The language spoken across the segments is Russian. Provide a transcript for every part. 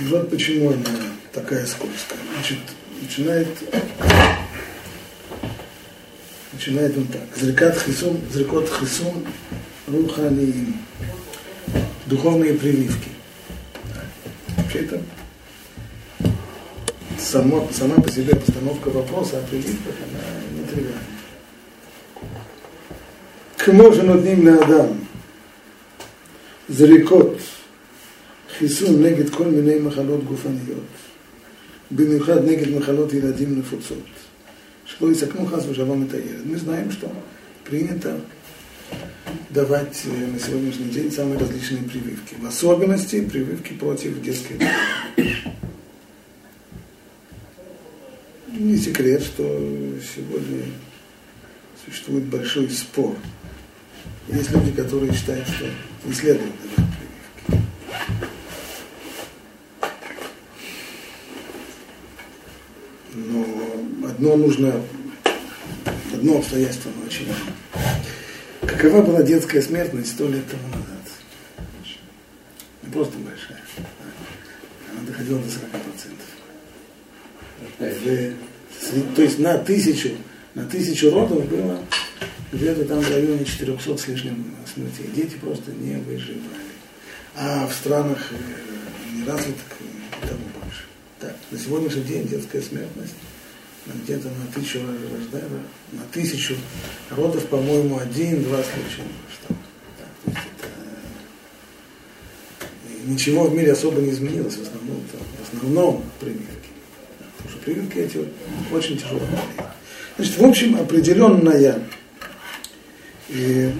И вот почему она такая скользкая. Значит, начинает, начинает он так. Зрикат хрисум, зрикот хрисум, рухани, духовные прививки. Вообще это само, сама по себе постановка вопроса о прививках, она не тривиальна. К можем над ним на Адам. Зрикот חיסון נגד כל מיני מחלות גופניות, במיוחד негид מחלות ילדים נפוצות, שלא יסכנו חס ושלום את הילד. Мы знаем, что принято давать на сегодняшний день самые различные прививки. В особенности прививки против детской Не секрет, что сегодня существует большой спор. Есть люди, которые считают, что не следует давать Но одно нужно, одно обстоятельство очень важно. Какова была детская смертность сто лет тому назад? Не просто большая. Она доходила до 40%. То есть на тысячу, на тысячу родов было где-то там в районе 400 с лишним смертей. Дети просто не выживали. А в странах э, неразвитых э, того больше. Так, на сегодняшний день детская смертность где-то на тысячу на тысячу родов, по-моему, один-два случая. Что? Это, э, ничего в мире особо не изменилось, в основном, в основном прививки. Потому что прививки эти очень тяжелые. Значит, в общем, определенная и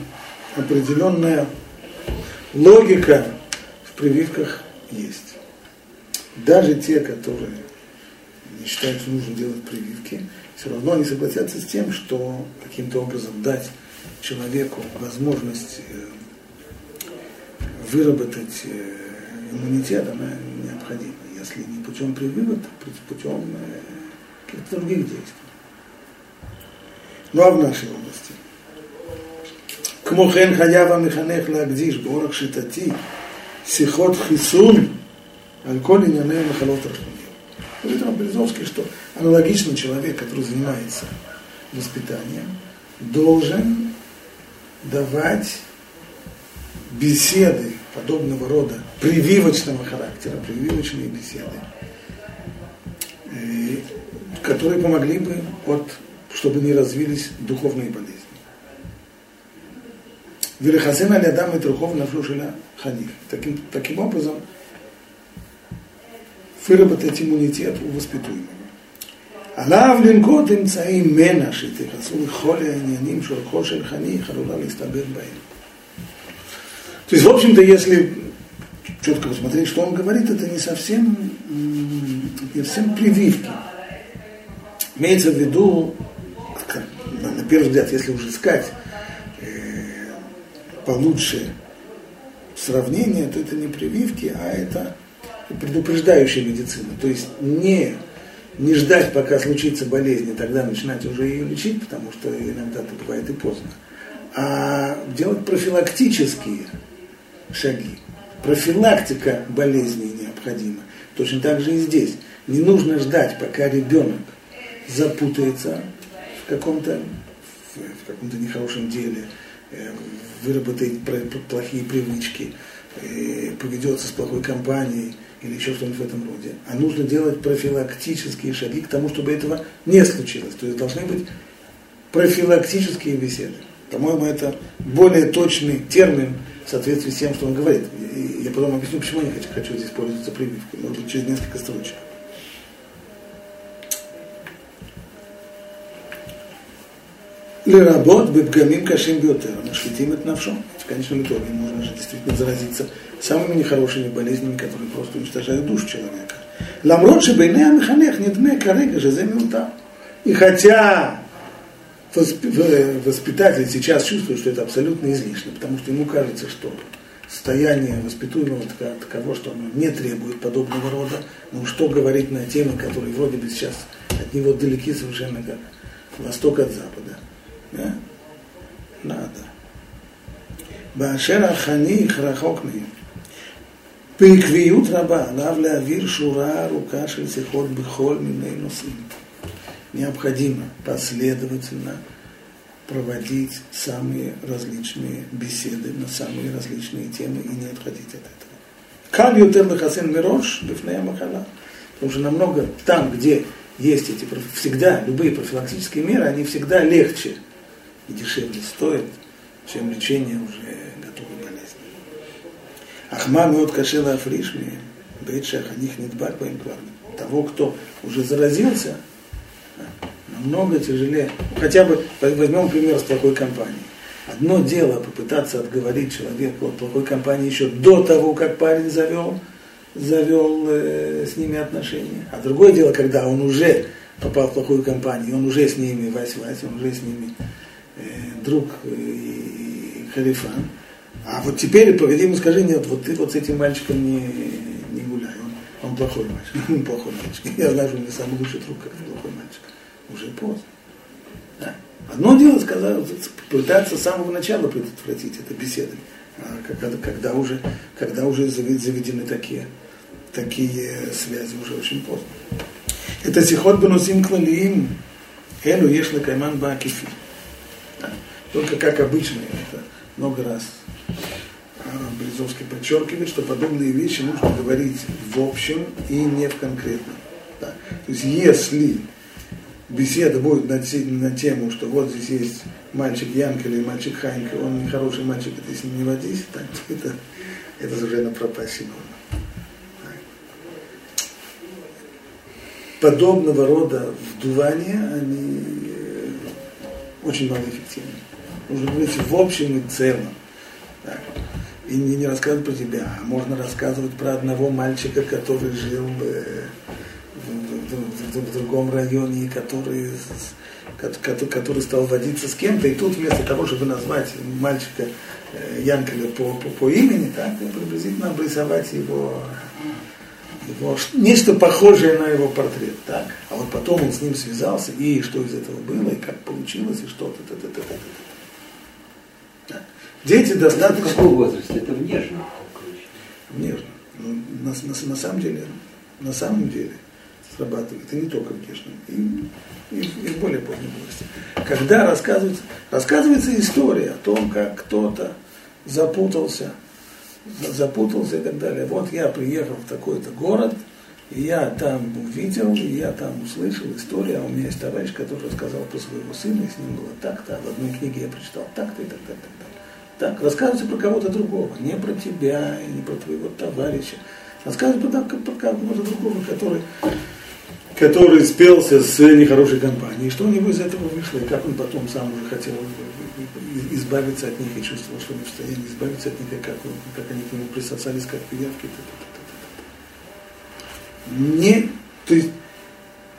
определенная логика в прививках есть. Даже те, которые не считают, что нужно делать прививки, все равно они согласятся с тем, что каким-то образом дать человеку возможность э, выработать э, иммунитет, она необходима. Если не путем прививок, то путем э, каких-то других действий. Ну а в нашей области. Кмохен хаява механех лагдиш, борах шитати, сихот хисун, алкоголь и махалот рахман говорит нам Березовский, что аналогичный человек, который занимается воспитанием, должен давать беседы подобного рода, прививочного характера, прививочные беседы, э, которые помогли бы, от, чтобы не развились духовные болезни. Верехасен алядам и трухов на флюшеля ханиф. Таким, таким образом, выработать иммунитет у воспитуемого. עליו לנקוט אמצעים מנע שיתייחסו לכל העניינים של רחוב של חניך עלולה להסתבר בהם. То есть, в общем-то, если четко посмотреть, что он говорит, это не совсем, не совсем прививки. Имеется в виду, на первый взгляд, если уже искать получше сравнение, то это не прививки, а это предупреждающая медицина. То есть не, не ждать, пока случится болезнь, и тогда начинать уже ее лечить, потому что иногда это бывает и поздно, а делать профилактические шаги. Профилактика болезней необходима. Точно так же и здесь. Не нужно ждать, пока ребенок запутается в каком-то в каком-то нехорошем деле, Э, выработает плохие привычки, э, поведется с плохой компанией или еще что-нибудь в этом роде. А нужно делать профилактические шаги к тому, чтобы этого не случилось. То есть должны быть профилактические беседы. По-моему, это более точный термин в соответствии с тем, что он говорит. И я потом объясню, почему я не хочу, здесь пользоваться прививкой. Может быть, через несколько строчек. Лиработ бепгамим кашим биотер, нашвитим это навшом. В конечном итоге можно же действительно заразиться самыми нехорошими болезнями, которые просто уничтожают душу человека. Ламрот шебейне амиханех недме карега же милта. И хотя воспитатель сейчас чувствует, что это абсолютно излишне, потому что ему кажется, что состояние воспитуемого таково, что оно не требует подобного рода, но что говорить на темы, которые вроде бы сейчас от него далеки совершенно как восток от запада. Да? Надо. Башер Аханих рахок בעקביות רבה, עליו להעביר שורה ארוכה של שיחות בכל מיני носим. Необходимо последовательно проводить самые различные беседы на самые различные темы и не отходить от этого. Каль ютер лехасен мирош, бифнея махала. Потому что намного там, где есть эти, всегда любые профилактические меры, они всегда легче и дешевле стоят, чем лечение уже готовой болезни. Ахма мед кашела афришми, бейт о них не дбак Того, кто уже заразился, намного тяжелее. Хотя бы возьмем пример с плохой компанией. Одно дело попытаться отговорить человека от плохой компании еще до того, как парень завел, завел э, с ними отношения. А другое дело, когда он уже попал в плохую компанию, он уже с ними вась-вась, он уже с ними друг и, и халифан. А вот теперь погоди ему скажи, нет, вот ты вот с этим мальчиком не, не гуляй, он, он плохой мальчик, он плохой мальчик. Я знаю, что он не самый лучший друг, как плохой мальчик. Уже поздно. Да? Одно дело сказать, пытаться с самого начала предотвратить это беседой, а когда, когда, уже, когда уже заведены такие, такие связи, уже очень поздно. Это сихот бенусим клалиим, элю еш кайман баакифи. Только как обычно, это много раз а, Березовский подчеркивает, что подобные вещи нужно говорить в общем и не в конкретном. Да. То есть если беседа будет на, на тему, что вот здесь есть мальчик Янка или мальчик Ханька, он не хороший мальчик, ты с ним не водись, так, это, это уже на пропащий Подобного рода вдувания, они э, очень малоэффективны. Нужно говорить в общем и целом. Так. И не, не рассказывать про тебя, а можно рассказывать про одного мальчика, который жил э, в, в, в другом районе, который, который стал водиться с кем-то, и тут вместо того, чтобы назвать мальчика э, Янкеля по, по, по имени, так, приблизительно обрисовать его, его, нечто похожее на его портрет, так, а вот потом он с ним связался, и что из этого было, и как получилось, и что-то. Дети достаточно... В каком возрасте? Это внешне? Нежно. Ну, на, на, на самом деле, на самом деле, срабатывает, и не только в Гешном, и, и, и в более позднем возрасте. Когда рассказывается, рассказывается история о том, как кто-то запутался, запутался и так далее. Вот я приехал в такой-то город, и я там увидел, и я там услышал историю, а у меня есть товарищ, который рассказал про своего сына, и с ним было так-то, а в одной книге я прочитал так-то и так далее. Так, так, рассказывается про кого-то другого, не про тебя, не про твоего товарища. Рассказывается про, про кого-то другого, который который спелся с нехорошей компанией. Что у него из этого вышло, и как он потом сам уже хотел избавиться от них и чувствовал, что не в состоянии избавиться от них, и как, как они к нему присосались, как пиявки. Не, то есть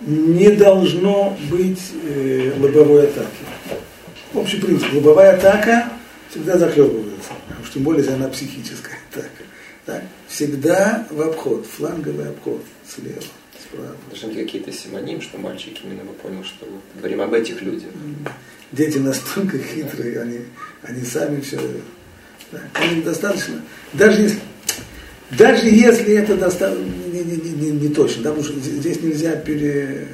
не должно быть э, лобовой атаки. Общий принцип. Лобовая атака всегда захлебывается. Уж тем более, если она психическая атака. Так? Всегда в обход, фланговый обход слева. Должны быть какие-то симоним, что мальчик именно бы понял, что вот говорим об этих людях. Дети настолько хитрые, они, они сами все. Да, они достаточно. Даже если, даже если это достаточно не, не, не, не точно, да, потому что здесь нельзя пере,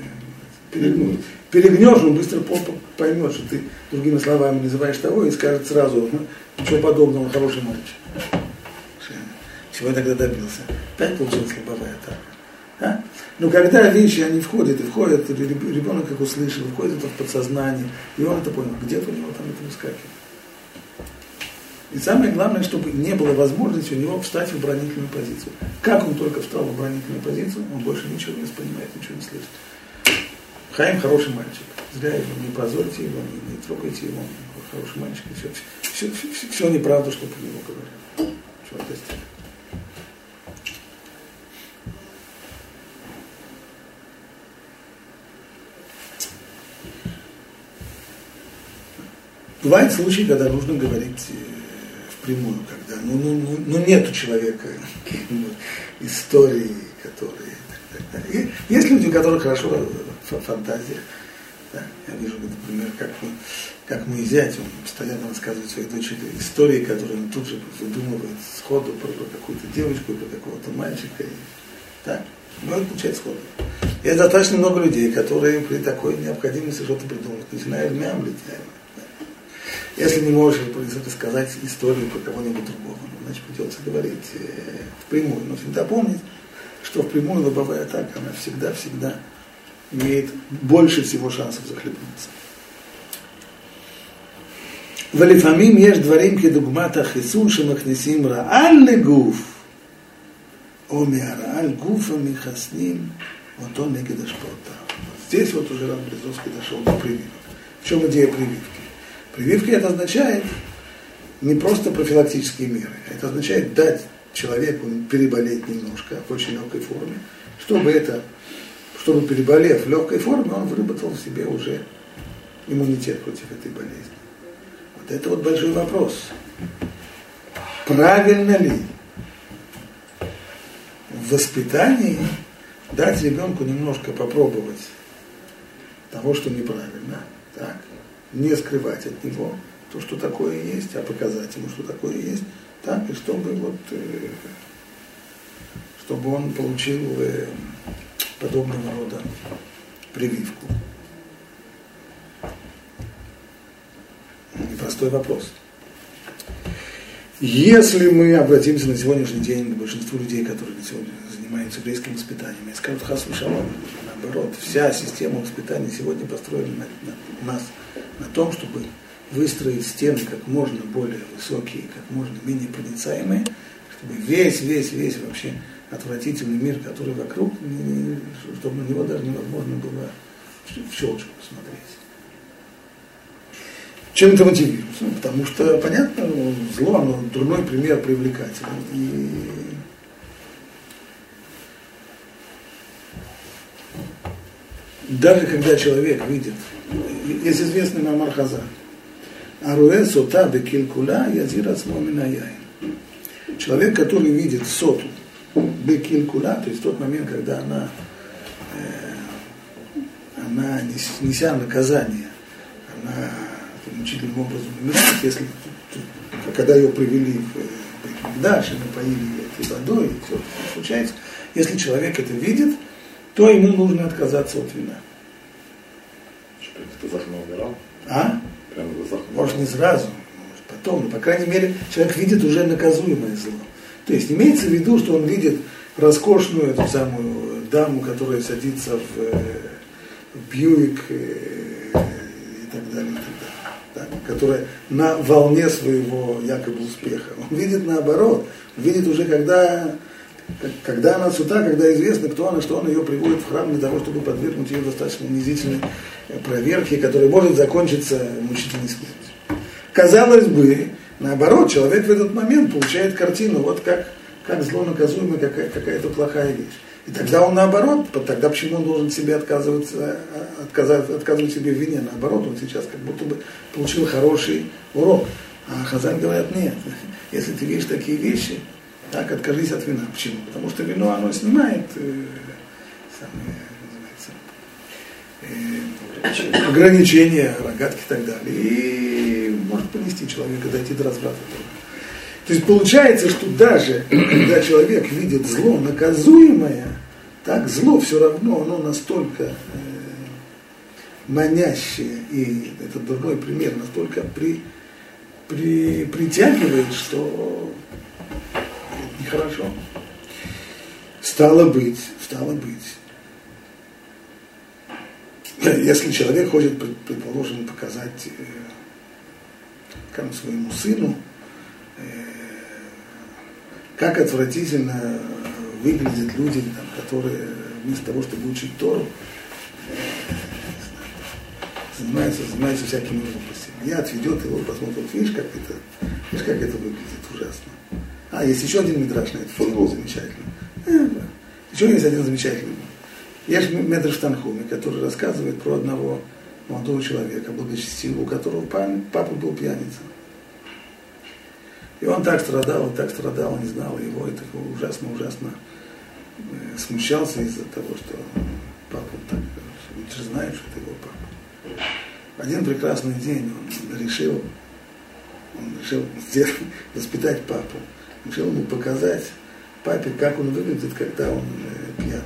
перегнуть. Перегнешь, он быстро поймет, что ты другими словами называешь того и скажет сразу, ну, ничего подобного, хороший мальчик. Чего я тогда добился? Так получилась лобовая атака. Да? Но когда вещи, они входят, и входят, ребенок их услышал, входит это в подсознание, и он это понял, где-то у него там это выскакивает. И самое главное, чтобы не было возможности у него встать в оборонительную позицию. Как он только встал в оборонительную позицию, он больше ничего не воспринимает, ничего не слышит. Хаим хороший мальчик. Зря его не позорьте его, не, не трогайте его, он хороший мальчик. И все, все, все, все, все неправда, что про него говорят. Чего достигли. Бывают случаи, когда нужно говорить э, впрямую, когда ну, ну, ну, ну нет у человека истории, которые... Есть люди, у которых хорошо фантазия. Да? Я вижу, например, как, мы, как мой зять, он постоянно рассказывает своей дочери истории, которые он тут же выдумывает сходу про, про какую-то девочку, про какого-то мальчика. И, так, ну это получается сходу. Есть достаточно много людей, которые при такой необходимости что-то придумать начинают мямлить. Если не можешь рассказать историю про кого-нибудь другого, ну, значит придется говорить э, впрямую. Но всегда помнить, что впрямую лобовая атака, она всегда-всегда имеет больше всего шансов захлебнуться. ולפעמים יש דברים כדוגמת החיסון שמכניסים רעל לגוף, או מהרעל גוף המחסנים אותו נגד השפעותיו. Здесь вот уже Рам Березовский дошел до прививок. В чем идея прививки? Прививки это означает не просто профилактические меры, это означает дать человеку переболеть немножко в очень легкой форме, чтобы это чтобы переболев в легкой форме, он выработал в себе уже иммунитет против этой болезни. Вот это вот большой вопрос. Правильно ли в воспитании дать ребенку немножко попробовать того, что неправильно, так, не скрывать от него то, что такое есть, а показать ему, что такое есть, так, и чтобы вот, э, чтобы он получил э, подобного рода прививку. Непростой вопрос. Если мы обратимся на сегодняшний день к большинству людей, которые сегодня занимаются еврейским воспитанием, и скажут хасу шалом, наоборот, вся система воспитания сегодня построена на, на, нас на том, чтобы выстроить стены как можно более высокие, как можно менее проницаемые, весь, весь, весь вообще отвратительный мир, который вокруг, чтобы на него даже невозможно было в щелочку посмотреть. Чем это мотивируется? Ну, потому что, понятно, зло, оно дурной пример привлекательный. И даже когда человек видит, есть известный Мамар Хазар, Аруэ сота бекилькула язира смоминаяй. Человек, который видит соту, бекилькула, то есть тот момент, когда она, э, она неся наказание, она мучительным образом умирает, если когда ее привели в дальше, напоили ее этой водой, и все это случается, если человек это видит, то ему нужно отказаться от вина. Что, в умирал? А? Прямо в глазах Может, не сразу, потом, но, по крайней мере, человек видит уже наказуемое зло. То есть имеется в виду, что он видит роскошную эту самую даму, которая садится в, э, Бьюик э, и так далее, и так далее да, которая на волне своего якобы успеха. Он видит наоборот, он видит уже, когда, когда она сута, когда известно, кто она, что он ее приводит в храм для того, чтобы подвергнуть ее достаточно унизительной проверке, которая может закончиться мучительной смертью. Казалось бы, наоборот, человек в этот момент получает картину, вот как, как зло наказуемое, какая, какая-то плохая вещь. И тогда он наоборот, тогда почему он должен себе отказываться, отказать, отказывать себе в вине? Наоборот, он сейчас как будто бы получил хороший урок. А Хазан говорят, нет, если ты видишь такие вещи, так откажись от вина. Почему? Потому что вино, оно снимает э, самые, называется, э, ограничения, рогатки и так далее. И может понести человека, дойти до разврата. То есть получается, что даже когда человек видит зло наказуемое, так зло все равно, оно настолько э, манящее, и этот дурной пример настолько при, при, притягивает, что это нехорошо. Стало быть, стало быть. Если человек хочет, предположим, показать э, своему сыну, э, как отвратительно выглядят люди, там, которые вместо того, чтобы учить Тору, занимаются, занимаются всякими глупостями. Я отведет его, посмотрит, видишь, как это, видишь, как это выглядит ужасно. А, есть еще один мидраж на это, футбол замечательный. Э, еще есть один замечательный. Есть Медрш Танхуми, который рассказывает про одного молодого человека, благочестивого, у которого папа был пьяница. И он так страдал, так страдал, не знал его, и такого ужасно-ужасно смущался из-за того, что папа так, ты же знаешь, что это его папа. один прекрасный день он решил, он решил сделать, воспитать папу. Решил ему показать папе, как он выглядит, когда он э, пьян.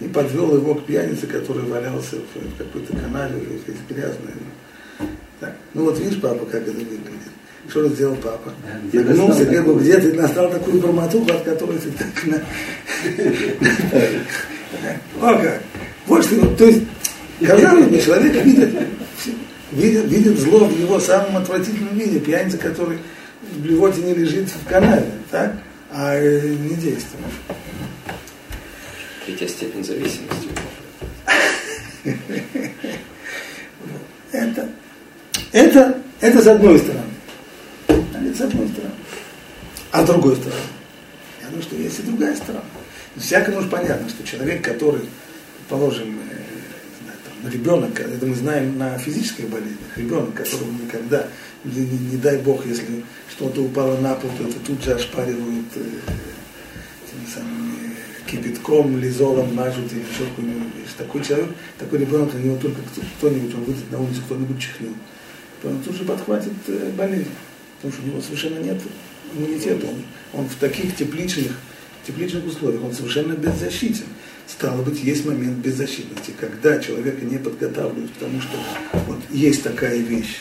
И подвел его к пьянице, который валялся в какой-то канале, в грязной. Так. Ну вот видишь, папа, как это выглядит. Что сделал папа? Вернулся, как бы где-то и настал такую бормотуху, от которой ты так на... О как! Вот что, то есть, казалось бы, человек видит, видит, видит зло в его самом отвратительном виде, пьяница, который в блевоте не лежит в канале, так? а не действует. Третья степень зависимости. Это, это, это с одной стороны. Это с одной стороны. А с другой стороны. Я думаю, что есть и другая сторона. Всякому же понятно, что человек, который, положим, э, ребенок, это мы знаем на физических болезнях, ребенок, которому никогда, не, не, не дай бог, если что-то упало на пол, то это тут же ошпаривают э, теми самыми кипятком, лизолом мажут или еще какой-нибудь. Такой человек, такой ребенок, на него только кто-нибудь, он выйдет на улицу, кто-нибудь чихнет. Он тут же подхватит э, болезнь, потому что у него совершенно нет иммунитета. Он, он в таких тепличных, тепличных условиях, он совершенно беззащитен. Стало быть, есть момент беззащитности, когда человека не подготавливают к тому, что вот есть такая вещь,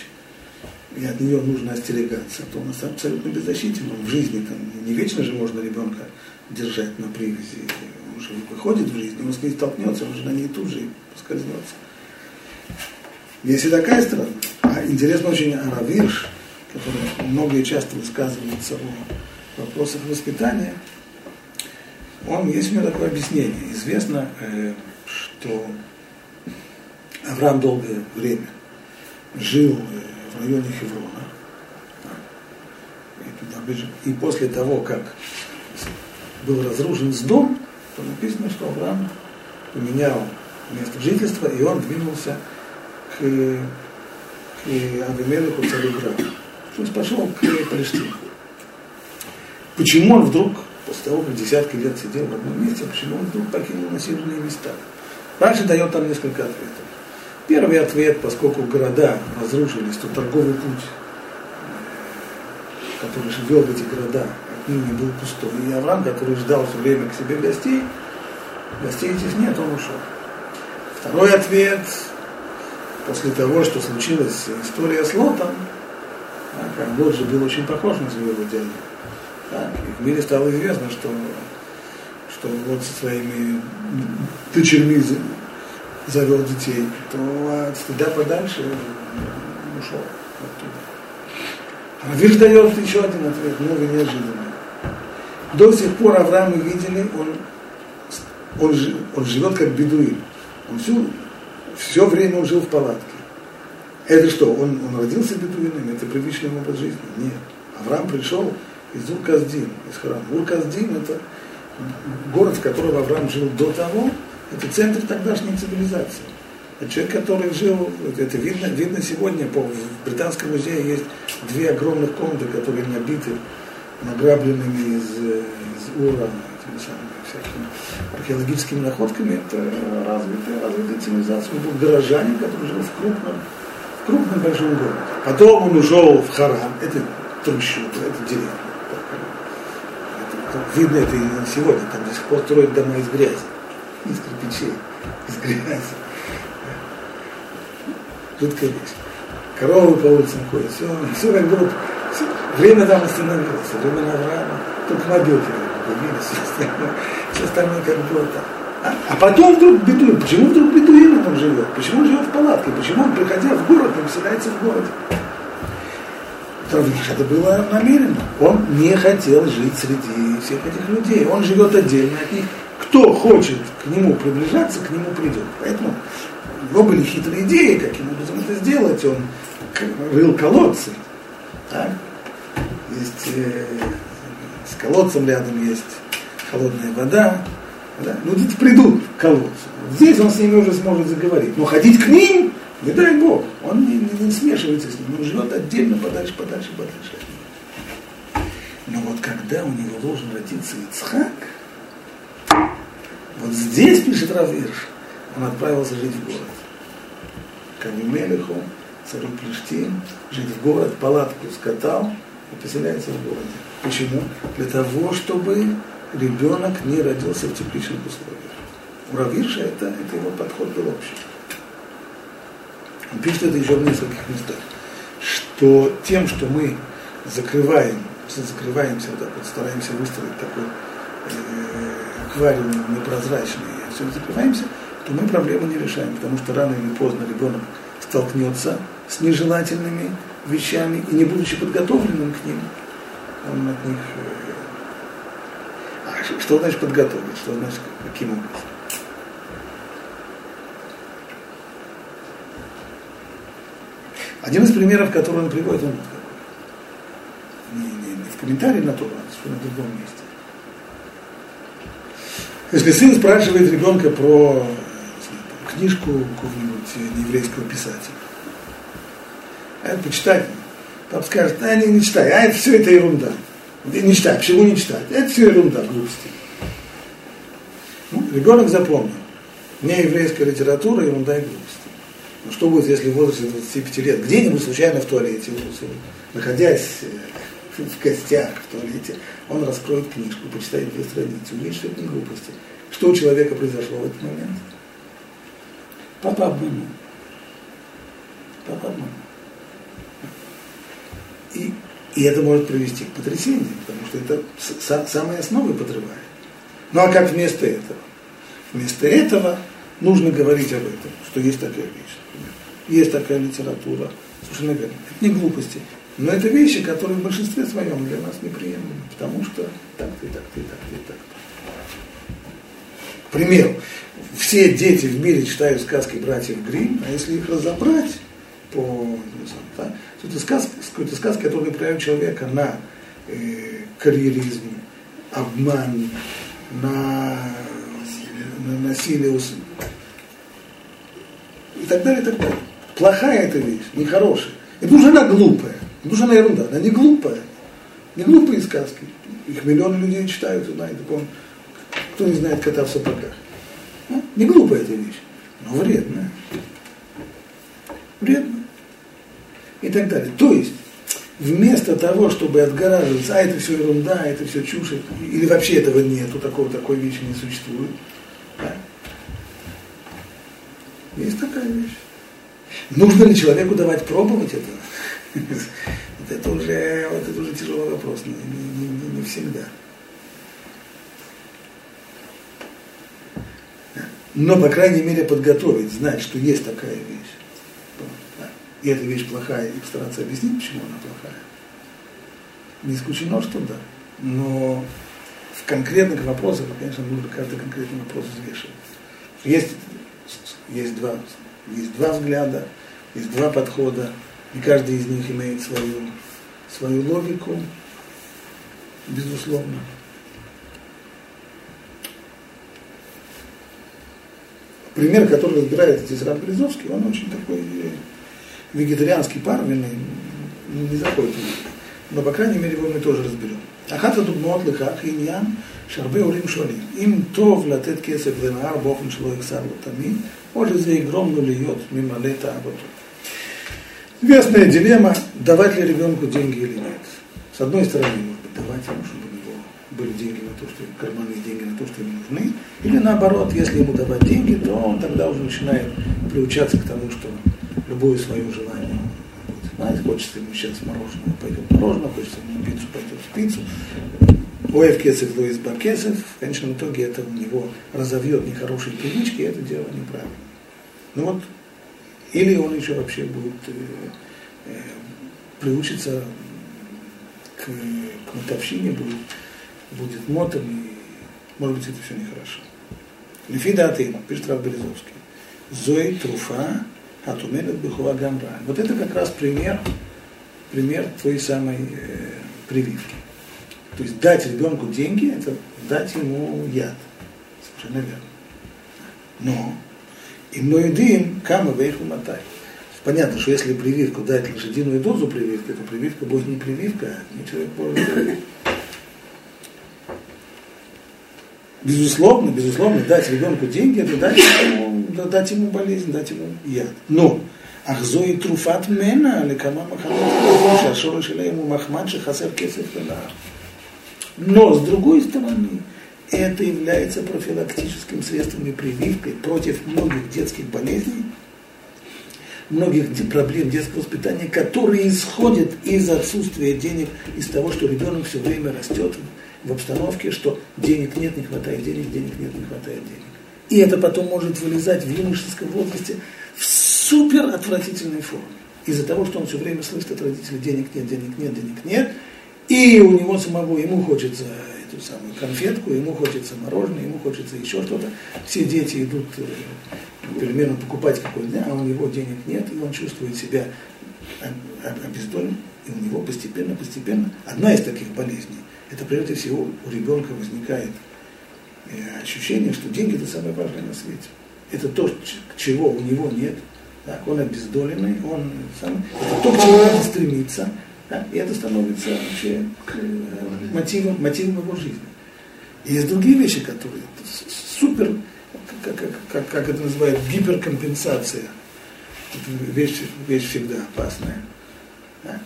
и от нее нужно остерегаться, то он абсолютно беззащитен. Он в жизни там, не вечно же можно ребенка держать на привязи. Он же выходит в жизнь, он с ней столкнется, он же на ней тут же поскользнется. Есть и такая сторона. А интересно очень Аравирш, который много и часто высказывается о вопросах воспитания, он, есть у него такое объяснение. Известно, э, что Авраам долгое время жил э, в районе Хеврона. И, после того, как был разрушен с дом, то написано, что Авраам поменял место жительства, и он двинулся к, к Авимелеху царю Града. То есть пошел к Палестине. Почему он вдруг, после того, как десятки лет сидел в одном месте, почему он вдруг покинул населенные места? Раши дает там несколько ответов. Первый ответ, поскольку города разрушились, то торговый путь, который вел в эти города, отныне был пустой. И Авраам, который ждал все время к себе гостей, гостей этих нет, он ушел. Второй ответ, после того, что случилась история с Лотом, так, а Лот же был очень похож на своего дядю. Так, и в мире стало известно, что, что вот со своими дочерьми завел детей, то от стыда подальше ушел оттуда. А Виш дает еще один ответ, новый неожиданный. До сих пор Авраам мы видели, он, он, он живет как бедуин. Он всю, все время он жил в палатке. Это что, он, он родился бедуином, это привычный образ жизни? Нет. Авраам пришел из Урказдин, из Харана. Урказдин это город, в котором Авраам жил до того, это центр тогдашней цивилизации. Это человек, который жил, это видно, видно сегодня, по, в Британском музее есть две огромных комнаты, которые набиты награбленными из, из Ура, этими самыми всякими археологическими находками, это развитая, развитая цивилизация. Он был горожанин, который жил в крупном, в крупном большом городе. Потом он ушел в Харам, это трущобы, это деревня. Это, видно это и сегодня, там до сих пор строят дома из грязи, из кирпичей, из грязи. Жуткая вещь. Коровы по улицам ходят, все, все как будто Время там остановилось, время Авраама, только мобилки появились, все остальное, все как было там. А, а потом вдруг бедуин. Почему вдруг бедуин там живет? Почему он живет в палатке? Почему он, приходя в город, не поселяется в городе? Это было намеренно. Он не хотел жить среди всех этих людей. Он живет отдельно от них. Кто хочет к нему приближаться, к нему придет. Поэтому у него были хитрые идеи, каким образом это сделать. Он рыл колодцы. Так? Есть э, с колодцем рядом есть холодная вода. Да? Люди придут к колодцу. Здесь он с ними уже сможет заговорить. Но ходить к ним, не дай Бог, он не, не, не смешивается с ними, он живет отдельно, подальше, подальше, подальше от них. Но вот когда у него должен родиться Ицхак, вот здесь, пишет Равирш, он отправился жить в город. Кавимелиху, царю Плештин, жить в город, палатку скатал и поселяется в городе. Почему? Для того, чтобы ребенок не родился в тепличных условиях. У Равирша это, это его подход был общий. Он пишет это еще в нескольких местах, что тем, что мы закрываем, закрываемся вот так вот, стараемся выстроить такой э, аквариум непрозрачный, все закрываемся, то мы проблему не решаем, потому что рано или поздно ребенок столкнется с нежелательными вещами и не будучи подготовленным к ним, он от них... Э, а что значит подготовить? Что значит каким образом? Один из примеров, который он приводит, он не, не, не в комментарии на то, а в другом месте. Если сын спрашивает ребенка про знаю, книжку какого-нибудь нееврейского писателя, а это почитать, папа скажет, а не, не читай, а это все это ерунда. Не читай, почему не читать? Это все ерунда, глупости. Ну, ребенок запомнил. Не еврейская литература, ерунда и глупости. Ну, что будет, если в возрасте 25 лет где-нибудь случайно в туалете, находясь э, в гостях в туалете, он раскроет книжку, почитает две страницы, увидит, что это не глупости. Что у человека произошло в этот момент? Папа обманул. Папа обманул. И, и это может привести к потрясению, потому что это самые основы подрывает. Ну а как вместо этого? Вместо этого нужно говорить об этом, что есть такая вещь. Есть такая литература. Совершенно верно. Это не глупости. Но это вещи, которые в большинстве своем для нас неприемлемы, потому что так-то и так-то и так-то и так-то. К примеру, все дети в мире читают сказки братьев Грим, а если их разобрать по знаю, да, это сказка, какой-то сказка, которая направляет человека на э, карьеризм, обман, на, на насилие и так далее, и так далее. Плохая эта вещь, нехорошая. И что она глупая. Что она ерунда. Она не глупая. Не глупые сказки. Их миллионы людей читают, знают. Он, кто не знает кота в сапогах. Ну, не глупая эта вещь, но вредная. Вредная. И так далее. То есть, вместо того, чтобы отгораживаться, а это все ерунда, это все чушь, или вообще этого нету, такого, такой вещи не существует. Да? Есть такая вещь. Нужно ли человеку давать пробовать это? Вот это уже, вот это уже тяжелый вопрос, не, не, не, не всегда. Но, по крайней мере, подготовить, знать, что есть такая вещь. И эта вещь плохая, и постараться объяснить, почему она плохая. Не исключено, что да. Но в конкретных вопросах, конечно, нужно каждый конкретный вопрос взвешивать. Есть, есть, два, есть два взгляда, есть два подхода, и каждый из них имеет свою, свою логику, безусловно. Пример, который разбирает здесь Раб Березовский, он очень такой вегетарианский парвенный, не заходит в Но, по крайней мере, его мы тоже разберем. אחת הדוגמאות לכך היא עניין שהרבה הורים שואלים, אם טוב לתת כסף לנהר באופן שלא יחסר לו תמיד, או שזה יגרום לו להיות ממלא תאוותו. Известная дилемма, давать ли ребенку деньги или нет. С одной стороны, может быть, давать ему, чтобы у него были деньги на то, что карманные деньги на то, что ему нужны. Или наоборот, если ему давать деньги, то он тогда уже начинает приучаться к тому, что любое свое желание знаете, хочется ему сейчас мороженое, пойдет мороженое, хочется ему пиццу, пойдет пиццу. Оев кесов, лоис бакесов, в конечном итоге это у него разовьет нехорошие привычки, и это дело неправильно. Ну вот или он еще вообще будет э, э, приучиться к, к мотовщине, будет, будет мотом, и может быть это все нехорошо. Лефида Атейна, пишет Рав Березовский. Зои труфа атумелет бихуа гамра. Вот это как раз пример, пример твоей самой э, прививки. То есть дать ребенку деньги, это дать ему яд. Совершенно верно. Но и ноидим кама вейху матай. Понятно, что если прививку дать лошадиную дозу прививки, то прививка будет не прививка, а не человек может Безусловно, безусловно, дать ребенку деньги, это дать ему, дать ему болезнь, дать ему яд. Но אך זוהי תרופת מנע לכמה מחלות שהשורש שלהם הוא מחמד שחסר כסף ולעם. Но, с другой стороны, это является профилактическим средством и прививкой против многих детских болезней, многих проблем детского воспитания, которые исходят из отсутствия денег, из того, что ребенок все время растет в обстановке, что денег нет, не хватает денег, денег нет, не хватает денег. И это потом может вылезать в юношеском возрасте в супер отвратительной форме. Из-за того, что он все время слышит от родителей, денег нет, денег нет, денег нет, и у него самого, ему хочется эту самую конфетку, ему хочется мороженое, ему хочется еще что-то. Все дети идут э, примерно покупать какой-то, а у него денег нет, и он чувствует себя обездоленным, и у него постепенно, постепенно, одна из таких болезней, это прежде всего у ребенка возникает ощущение, что деньги это самое важное на свете. Это то, чего у него нет. Так, он обездоленный, он сам, это то, к чему надо стремиться, да, и это становится вообще э, мотивом, мотивом его жизни. И есть другие вещи, которые супер, как, как, как, как это называют, гиперкомпенсация. Это вещь, вещь всегда опасная. Да?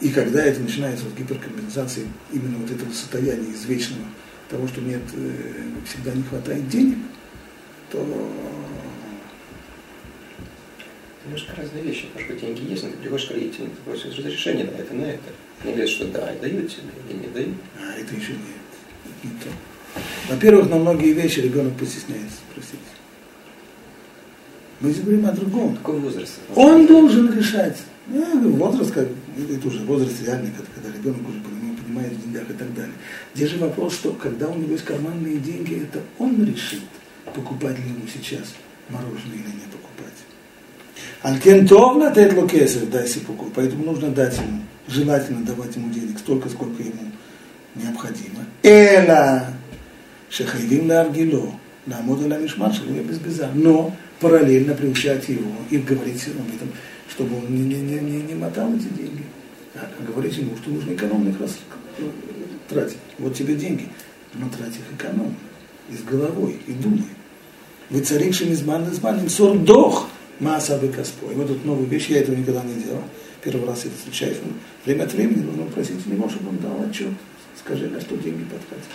И когда это начинается вот гиперкомпенсация именно вот этого состояния извечного, того, что нет, э, всегда не хватает денег, то немножко разные вещи. Может быть, деньги есть, но ты приходишь к родителям, ты просишь разрешение на это, на это. Они говорят, что да, и дают тебе, или не дают. А это еще нет. Не то. Во-первых, на многие вещи ребенок постесняется спросить. Мы здесь говорим о другом. Какой возраст? Он должен решать. Ну, возраст, как, это уже возраст реальный, когда ребенок уже понимает поднимает в деньгах и так далее. Где же вопрос, что когда у него есть карманные деньги, это он решит, покупать ли ему сейчас мороженое или не покупать. Алькентов на тетло кесов дай сипуку, поэтому нужно дать ему, желательно давать ему денег столько, сколько ему необходимо. Эла шехайдим на аргило, на модуля мишмар, без беза. Но параллельно приучать его и говорить об этом, чтобы он не, не, не, не мотал эти деньги. Говорить ему, что нужно экономно их раз, тратить. Вот тебе деньги, но трать их экономно, и с головой, и думай. Вы царикшим из ман из ман, сордох, Мааса Бекаспо. И вот тут новая вещь, я этого никогда не делал. Первый раз это встречаюсь. Время от времени нужно просить у него, он дал отчет. Скажи, на что деньги потратить.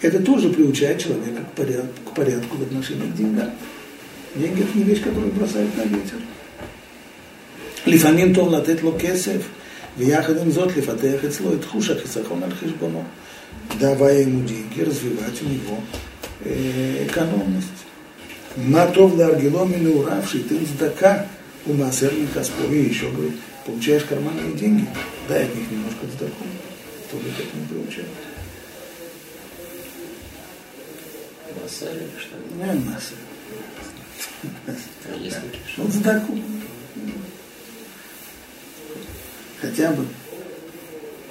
Это тоже приучает человека к порядку, к порядку в отношении к деньгам. Деньги это не вещь, которую бросают на ветер. לפעמים טוב לתת לו כסף, ויחד עם זאת לפתח אצלו את תחוש החיסכון על חשבונו. давая ему деньги, развивать у него э, экономность. Матов Даргило Минуравший, ты сдака у Масерника Каспори еще говорит, получаешь карманные деньги, дай от них немножко сдаку. Тоже так не получает. Массер или что? Не массер. Есть такие, Хотя бы.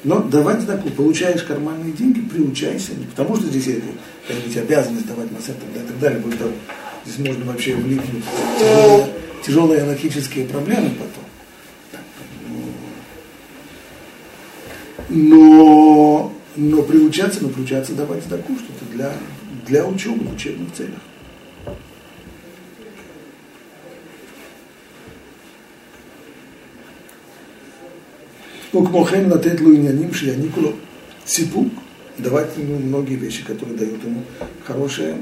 Но давать сдаку, получаешь карманные деньги, приучайся. Не потому что здесь это какая-нибудь обязанность давать массер и так далее, будет Здесь можно вообще влипнуть тяжелые, тяжелые анархические проблемы потом. Но, но приучаться, но приучаться давать сдаку, что-то для, для учебы, в учебных целях. וכמו כן לתת לו עניינים שיעניקו לו סיפוק, давать ему многие вещи, которые дают ему хорошее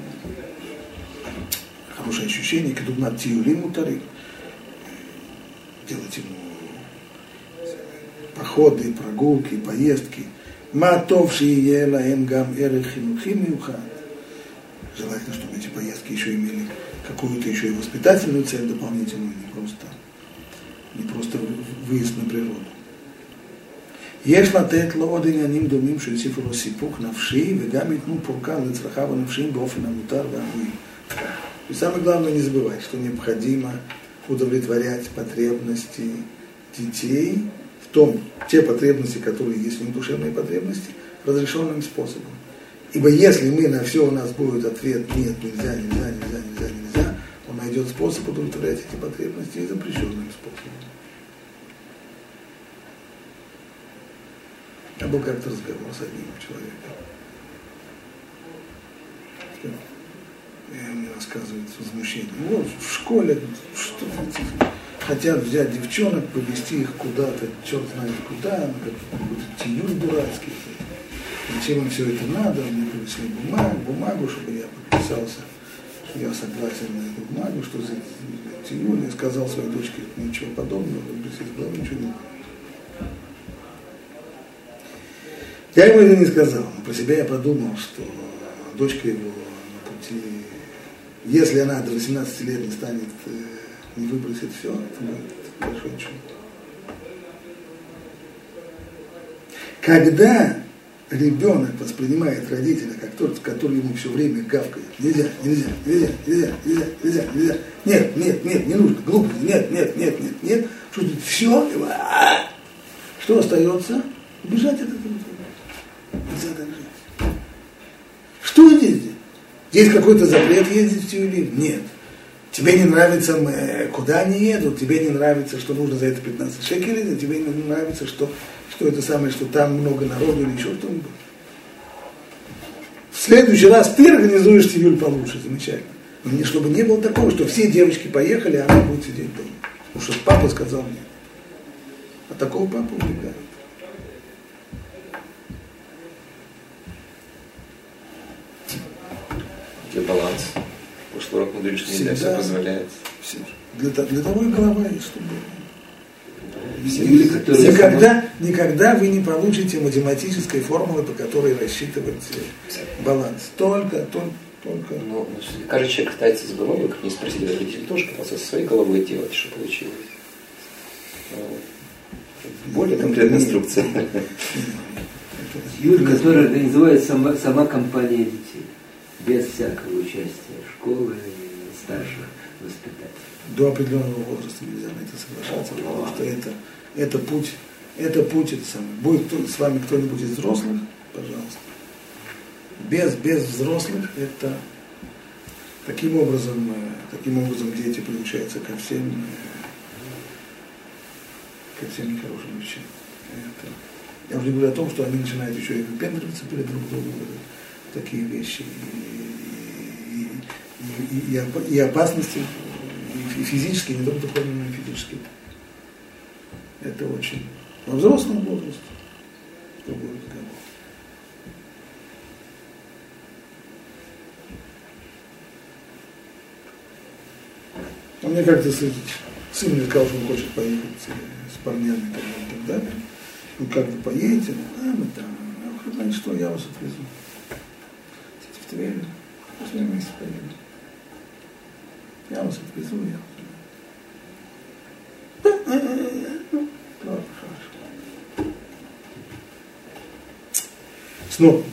хорошее ощущение, как на тиюлим мутари, делать ему походы, прогулки, поездки. Матов ела им гам эрех хинухи миухат. Желательно, чтобы эти поездки еще имели какую-то еще и воспитательную цель дополнительную, не просто, не просто выезд на природу. יש לתת לו עוד עניינים דומים שיוסיפו לו סיפוק נפשי וגם ייתנו פורקן לצרכיו הנפשיים באופן המותר והראוי. И самое главное не забывать, что необходимо удовлетворять потребности детей в том, те потребности, которые есть у них душевные потребности, разрешенным способом. Ибо если мы на все у нас будет ответ нет, нельзя, нельзя, нельзя, нельзя, нельзя, он найдет способ удовлетворять эти потребности и запрещенным способом. Я был как-то разговор с одним человеком. И мне рассказывает возмущение. Вот в школе что хотят взять девчонок, повезти их куда-то, черт знает куда, на какой-то тенюр дурацкий. Зачем им все это надо? Мне принесли бумагу, бумагу, чтобы я подписался, я согласен на эту бумагу, что за тенюр. Я сказал своей дочке, ничего подобного, из головы ничего не Я ему это не сказал, но про себя я подумал, что дочка его на пути, если она до 18 лет не станет, э, не выбросит все, это будет большой чудо. Когда ребенок воспринимает родителя как тот, который ему все время гавкает, нельзя, нельзя, нельзя, нельзя, нельзя, нельзя, нельзя, нет, нет, нет, не нужно, глупость, нет, нет, нет, нет, нет, что все, что остается? Убежать от этого. Что здесь? Есть какой-то запрет ездить в Тюлин? Нет. Тебе не нравится, куда они едут, тебе не нравится, что нужно за это 15 шекелей, тебе не нравится, что, что это самое, что там много народу или еще что-нибудь. В следующий раз ты организуешь Тиюль получше, замечательно. Но не, чтобы не было такого, что все девочки поехали, а она будет сидеть дома. Потому что папа сказал мне. А такого папу убегают. Где баланс? Прошлый урок мы говорили, что нельзя все позволяет. Все. Для, для того и голова есть, чтобы Люди, которые никогда, никогда вы не получите математической формулы, по которой рассчитывать баланс. Только, только, только. Но ну, каждый человек пытается с головой, как не спросили родители, тоже пытался со своей головой делать, что получилось. Более конкретная инструкция. Юль, который организует сама, сама компания детей без всякого участия школы старших воспитателей. До определенного возраста нельзя на это соглашаться, потому что это, это путь, это путь, это самое. Будет кто, с вами кто-нибудь из взрослых, пожалуйста. Без, без взрослых это таким образом, э, таким образом дети приучаются ко всем, э, ко всем нехорошим вещам. Это, я уже говорю о том, что они начинают еще и выпендриваться перед друг другом, такие вещи. И, и, и, опасности, и физические, не только духовные, но и физические. Это очень... Во взрослом возрасте другой разговор. А мне как-то сын, мне сказал, что он хочет поехать с парнями и так далее. И так далее. Ну как вы поедете? Ну, да, мы там. Говорю, что, я вас отвезу в Тверь, пошли вместе поедем. Я отвезу, я ну,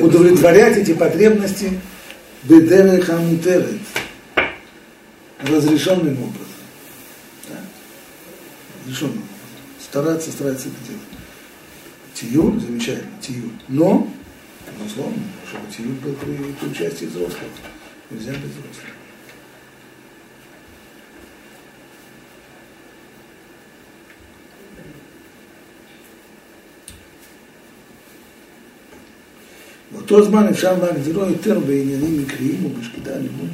удовлетворять эти потребности бедеры хамутерет, разрешенным образом. Да? Разрешенным образом. Стараться, стараться это делать. Тиюль, замечательно, тиюль. Но безусловно, чтобы тиюль был при, при участии взрослых. Нельзя без взрослых. באותו זמן אפשר להגדירו יותר בעניינים מקריים ובשקידה לימוד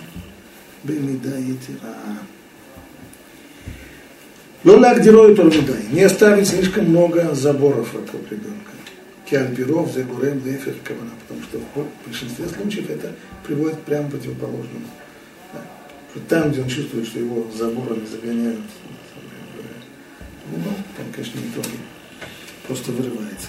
במידה יתרה. לא להגדירו יותר מדי, не оставить слишком много заборов вокруг ребенка. киальпиров, за гурем, лефер, кавана, потому что в большинстве случаев это приводит прямо к противоположному. Да. Там, где он чувствует, что его заборами загоняют, ну, там, конечно, не то, просто вырывается